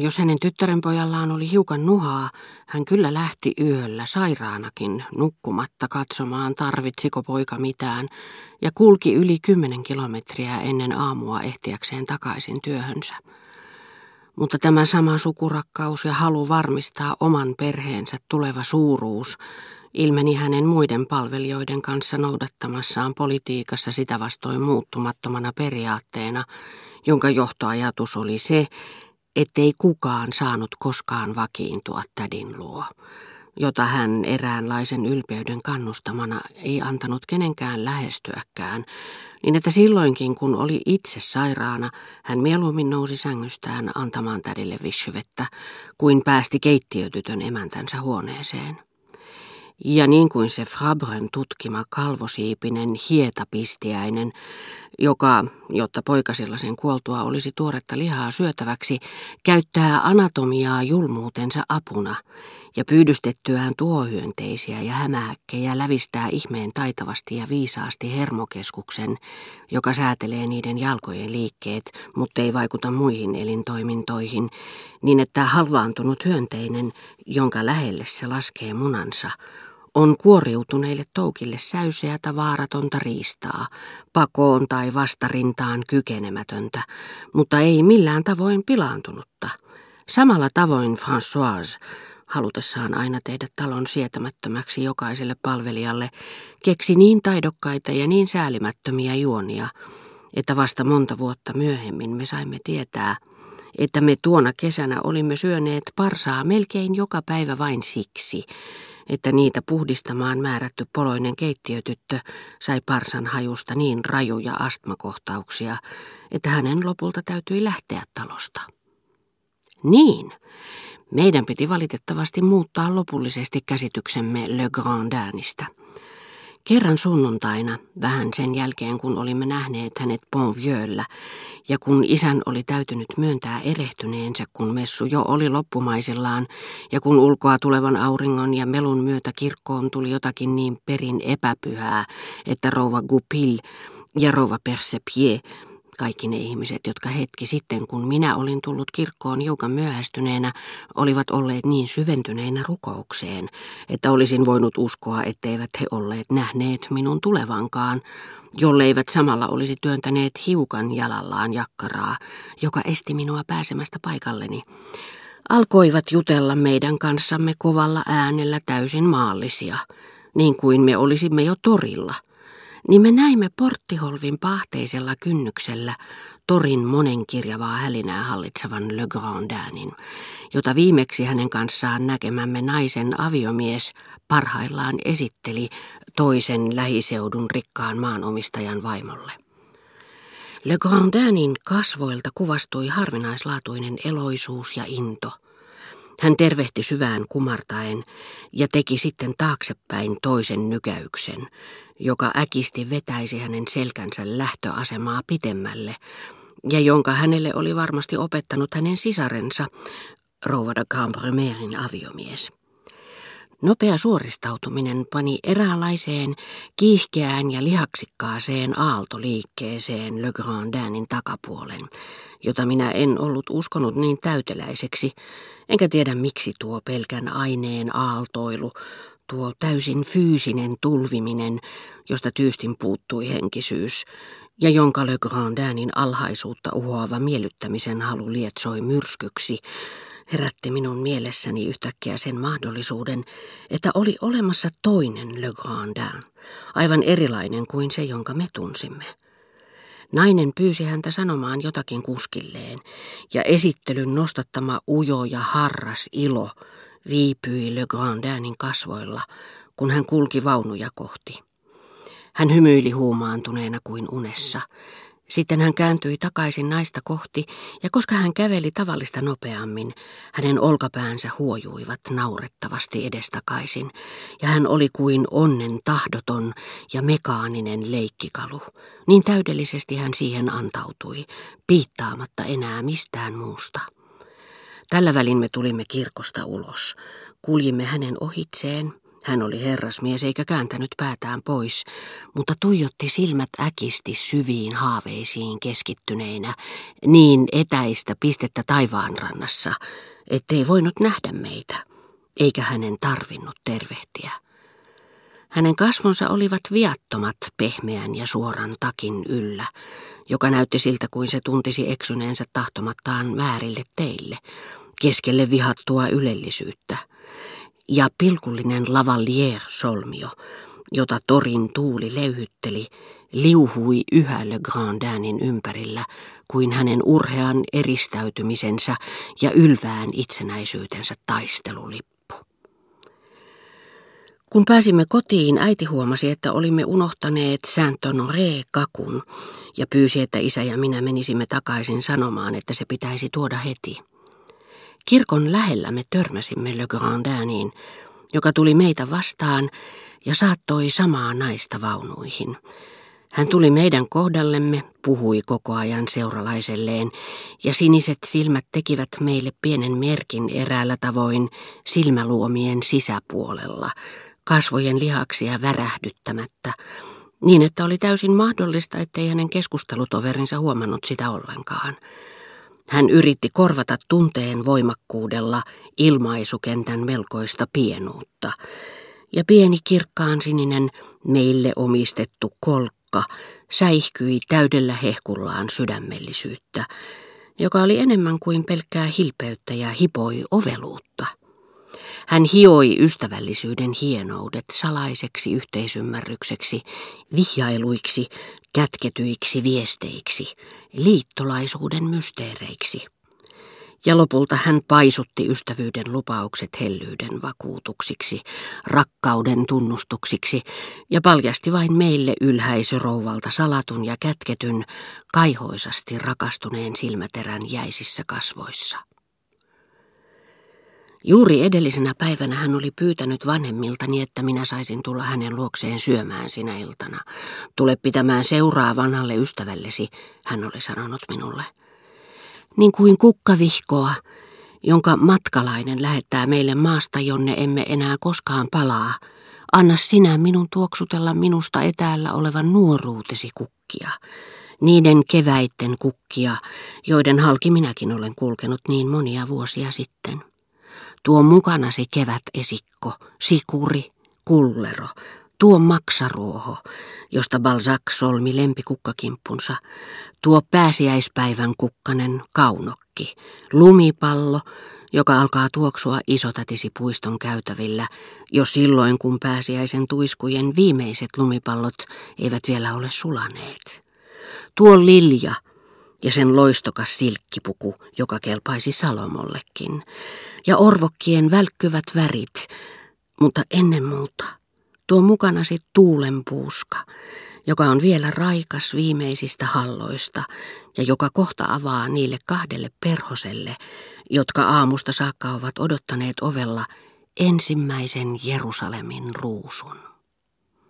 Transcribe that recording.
Jos hänen tyttärenpojallaan oli hiukan nuhaa, hän kyllä lähti yöllä sairaanakin nukkumatta katsomaan, tarvitsiko poika mitään, ja kulki yli kymmenen kilometriä ennen aamua ehtiäkseen takaisin työhönsä. Mutta tämä sama sukurakkaus ja halu varmistaa oman perheensä tuleva suuruus ilmeni hänen muiden palvelijoiden kanssa noudattamassaan politiikassa sitä vastoin muuttumattomana periaatteena, jonka johtoajatus oli se, ettei kukaan saanut koskaan vakiintua tädin luo, jota hän eräänlaisen ylpeyden kannustamana ei antanut kenenkään lähestyäkään, niin että silloinkin kun oli itse sairaana, hän mieluummin nousi sängystään antamaan tädille vissyvettä, kuin päästi keittiötytön emäntänsä huoneeseen. Ja niin kuin se Fabren tutkima kalvosiipinen hietapistiäinen, joka, jotta poikasilla sen kuoltua olisi tuoretta lihaa syötäväksi, käyttää anatomiaa julmuutensa apuna ja pyydystettyään tuohyönteisiä ja hämähäkkejä lävistää ihmeen taitavasti ja viisaasti hermokeskuksen, joka säätelee niiden jalkojen liikkeet, mutta ei vaikuta muihin elintoimintoihin, niin että halvaantunut hyönteinen, jonka lähelle se laskee munansa, on kuoriutuneille toukille säyseätä vaaratonta riistaa, pakoon tai vastarintaan kykenemätöntä, mutta ei millään tavoin pilaantunutta. Samalla tavoin Françoise, halutessaan aina tehdä talon sietämättömäksi jokaiselle palvelijalle, keksi niin taidokkaita ja niin säälimättömiä juonia, että vasta monta vuotta myöhemmin me saimme tietää, että me tuona kesänä olimme syöneet parsaa melkein joka päivä vain siksi, että niitä puhdistamaan määrätty poloinen keittiötyttö sai parsan hajusta niin rajuja astmakohtauksia, että hänen lopulta täytyi lähteä talosta. Niin, meidän piti valitettavasti muuttaa lopullisesti käsityksemme Le Grandinista. Kerran sunnuntaina, vähän sen jälkeen kun olimme nähneet hänet Bonvieuxllä, ja kun isän oli täytynyt myöntää erehtyneensä, kun messu jo oli loppumaisillaan, ja kun ulkoa tulevan auringon ja melun myötä kirkkoon tuli jotakin niin perin epäpyhää, että rouva Goupil ja rouva Persepied kaikki ne ihmiset, jotka hetki sitten, kun minä olin tullut kirkkoon hiukan myöhästyneenä, olivat olleet niin syventyneinä rukoukseen, että olisin voinut uskoa, etteivät he olleet nähneet minun tulevankaan, jolleivät samalla olisi työntäneet hiukan jalallaan jakkaraa, joka esti minua pääsemästä paikalleni. Alkoivat jutella meidän kanssamme kovalla äänellä täysin maallisia, niin kuin me olisimme jo torilla – niin me näimme porttiholvin pahteisella kynnyksellä torin monenkirjavaa hälinää hallitsevan Le Grandinin, jota viimeksi hänen kanssaan näkemämme naisen aviomies parhaillaan esitteli toisen lähiseudun rikkaan maanomistajan vaimolle. Le Grandinin kasvoilta kuvastui harvinaislaatuinen eloisuus ja into. Hän tervehti syvään kumartaen ja teki sitten taaksepäin toisen nykäyksen, joka äkisti vetäisi hänen selkänsä lähtöasemaa pitemmälle, ja jonka hänelle oli varmasti opettanut hänen sisarensa, rouva de Cambremerin aviomies. Nopea suoristautuminen pani eräänlaiseen kiihkeään ja lihaksikkaaseen aaltoliikkeeseen Le Grandinin takapuolen, jota minä en ollut uskonut niin täyteläiseksi, enkä tiedä miksi tuo pelkän aineen aaltoilu tuo täysin fyysinen tulviminen, josta tyystin puuttui henkisyys, ja jonka Le Grandinin alhaisuutta uhoava miellyttämisen halu lietsoi myrskyksi, herätti minun mielessäni yhtäkkiä sen mahdollisuuden, että oli olemassa toinen Le Grandin, aivan erilainen kuin se, jonka me tunsimme. Nainen pyysi häntä sanomaan jotakin kuskilleen, ja esittelyn nostattama ujo ja harras ilo – viipyi Le Grandinin kasvoilla, kun hän kulki vaunuja kohti. Hän hymyili huumaantuneena kuin unessa. Sitten hän kääntyi takaisin naista kohti, ja koska hän käveli tavallista nopeammin, hänen olkapäänsä huojuivat naurettavasti edestakaisin, ja hän oli kuin onnen tahdoton ja mekaaninen leikkikalu. Niin täydellisesti hän siihen antautui, piittaamatta enää mistään muusta. Tällä välin me tulimme kirkosta ulos. Kuljimme hänen ohitseen, Hän oli herrasmies eikä kääntänyt päätään pois, mutta tuijotti silmät äkisti syviin haaveisiin keskittyneinä, niin etäistä pistettä taivaanrannassa, ettei voinut nähdä meitä, eikä hänen tarvinnut tervehtiä. Hänen kasvonsa olivat viattomat pehmeän ja suoran takin yllä, joka näytti siltä kuin se tuntisi eksyneensä tahtomattaan väärille teille, keskelle vihattua ylellisyyttä ja pilkullinen lavalier-solmio, jota torin tuuli leyhytteli, liuhui yhä Le Grandinin ympärillä kuin hänen urhean eristäytymisensä ja ylvään itsenäisyytensä taistelulippu. Kun pääsimme kotiin, äiti huomasi, että olimme unohtaneet Saint-Honoré-kakun ja pyysi, että isä ja minä menisimme takaisin sanomaan, että se pitäisi tuoda heti. Kirkon lähellä me törmäsimme Le Grandiniin, joka tuli meitä vastaan ja saattoi samaa naista vaunuihin. Hän tuli meidän kohdallemme, puhui koko ajan seuralaiselleen, ja siniset silmät tekivät meille pienen merkin eräällä tavoin silmäluomien sisäpuolella, kasvojen lihaksia värähdyttämättä, niin että oli täysin mahdollista, ettei hänen keskustelutoverinsa huomannut sitä ollenkaan. Hän yritti korvata tunteen voimakkuudella ilmaisukentän melkoista pienuutta, ja pieni kirkkaan sininen meille omistettu kolkka säihkyi täydellä hehkullaan sydämellisyyttä, joka oli enemmän kuin pelkkää hilpeyttä ja hipoi oveluutta. Hän hioi ystävällisyyden hienoudet salaiseksi yhteisymmärrykseksi, vihjailuiksi, kätketyiksi viesteiksi, liittolaisuuden mysteereiksi. Ja lopulta hän paisutti ystävyyden lupaukset hellyyden vakuutuksiksi, rakkauden tunnustuksiksi ja paljasti vain meille ylhäisörouvalta salatun ja kätketyn, kaihoisasti rakastuneen silmäterän jäisissä kasvoissa. Juuri edellisenä päivänä hän oli pyytänyt vanhemmiltani, että minä saisin tulla hänen luokseen syömään sinä iltana. Tule pitämään seuraa vanhalle ystävällesi, hän oli sanonut minulle. Niin kuin kukkavihkoa, jonka matkalainen lähettää meille maasta, jonne emme enää koskaan palaa. Anna sinä minun tuoksutella minusta etäällä olevan nuoruutesi kukkia. Niiden keväitten kukkia, joiden halki minäkin olen kulkenut niin monia vuosia sitten. Tuo mukanasi kevätesikko, sikuri, kullero, tuo maksaruoho, josta Balzac solmi lempikukkakimppunsa, tuo pääsiäispäivän kukkanen kaunokki, lumipallo, joka alkaa tuoksua isotätisi puiston käytävillä, jo silloin kun pääsiäisen tuiskujen viimeiset lumipallot eivät vielä ole sulaneet. Tuo lilja ja sen loistokas silkkipuku, joka kelpaisi Salomollekin ja orvokkien välkkyvät värit, mutta ennen muuta tuo mukanasi tuulenpuuska, joka on vielä raikas viimeisistä halloista ja joka kohta avaa niille kahdelle perhoselle, jotka aamusta saakka ovat odottaneet ovella ensimmäisen Jerusalemin ruusun.